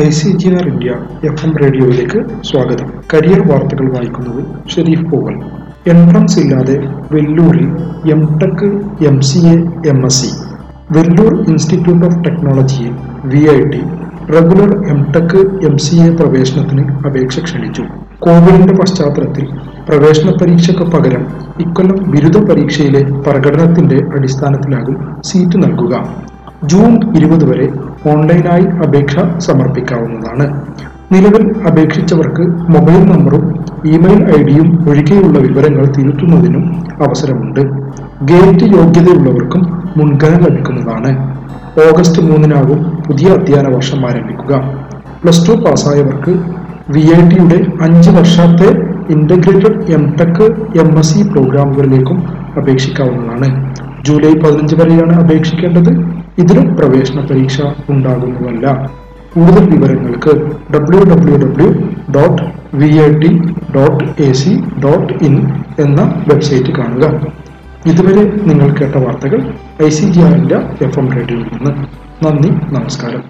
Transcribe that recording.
I C G R India F M റേഡിയോയിലേക്ക് സ്വാഗതം. Career വാർത്തകൾ വായിക്കുന്നത് ഷെരീഫ് പോവൽ. എൻട്രൻസ് ഇല്ലാതെ വെല്ലൂരിൽ M tech M C A M S C Vellore institute of ടെക്നോളജിയിൽ V I T regular M tech M C A പ്രവേശനത്തിന് അപേക്ഷ ക്ഷണിച്ചു. കോവിഡിന്റെ പശ്ചാത്തലത്തിൽ പ്രവേശന പരീക്ഷയ്ക്ക് പകരം ഇക്കൊല്ലം ബിരുദ പരീക്ഷയിലെ പ്രകടനത്തിന്റെ അടിസ്ഥാനത്തിലാകും സീറ്റ് നൽകുക. ജൂൺ ഇരുപത് വരെ ഓൺലൈനായി അപേക്ഷ സമർപ്പിക്കാവുന്നതാണ്. നിലവിൽ അപേക്ഷിച്ചവർക്ക് മൊബൈൽ നമ്പറും ഇമെയിൽ ഐ ഡിയും ഒഴികെയുള്ള വിവരങ്ങൾ തിരുത്തുന്നതിനും അവസരമുണ്ട്. ഗേറ്റ് യോഗ്യതയുള്ളവർക്കും മുൻഗണന ലഭിക്കുന്നതാണ്. ഓഗസ്റ്റ് മൂന്നിനാകും പുതിയ അധ്യയന വർഷം ആരംഭിക്കുക. പ്ലസ് ടു പാസ്സായവർക്ക് വി ഐ ടിയുടെ അഞ്ച് വർഷത്തെ integrated M Tech M S C പ്രോഗ്രാമുകളിലേക്കും അപേക്ഷിക്കാവുന്നതാണ്. ജൂലൈ പതിനഞ്ച് വരെയാണ് അപേക്ഷിക്കേണ്ടത്. ഇതിലും പ്രവേശന പരീക്ഷ ഉണ്ടാകുന്നതല്ല കൂടുതൽ വിവരങ്ങൾക്ക് W W W dot V A T dot A C dot in എന്ന വെബ്സൈറ്റ് കാണുക. ഇതുവരെ നിങ്ങൾ കേട്ട വാർത്തകൾ ഐ സി ജി ആറിന്റെ എഫ് എം റേഡിയോയിൽ നിന്ന്. നന്ദി നമസ്കാരം.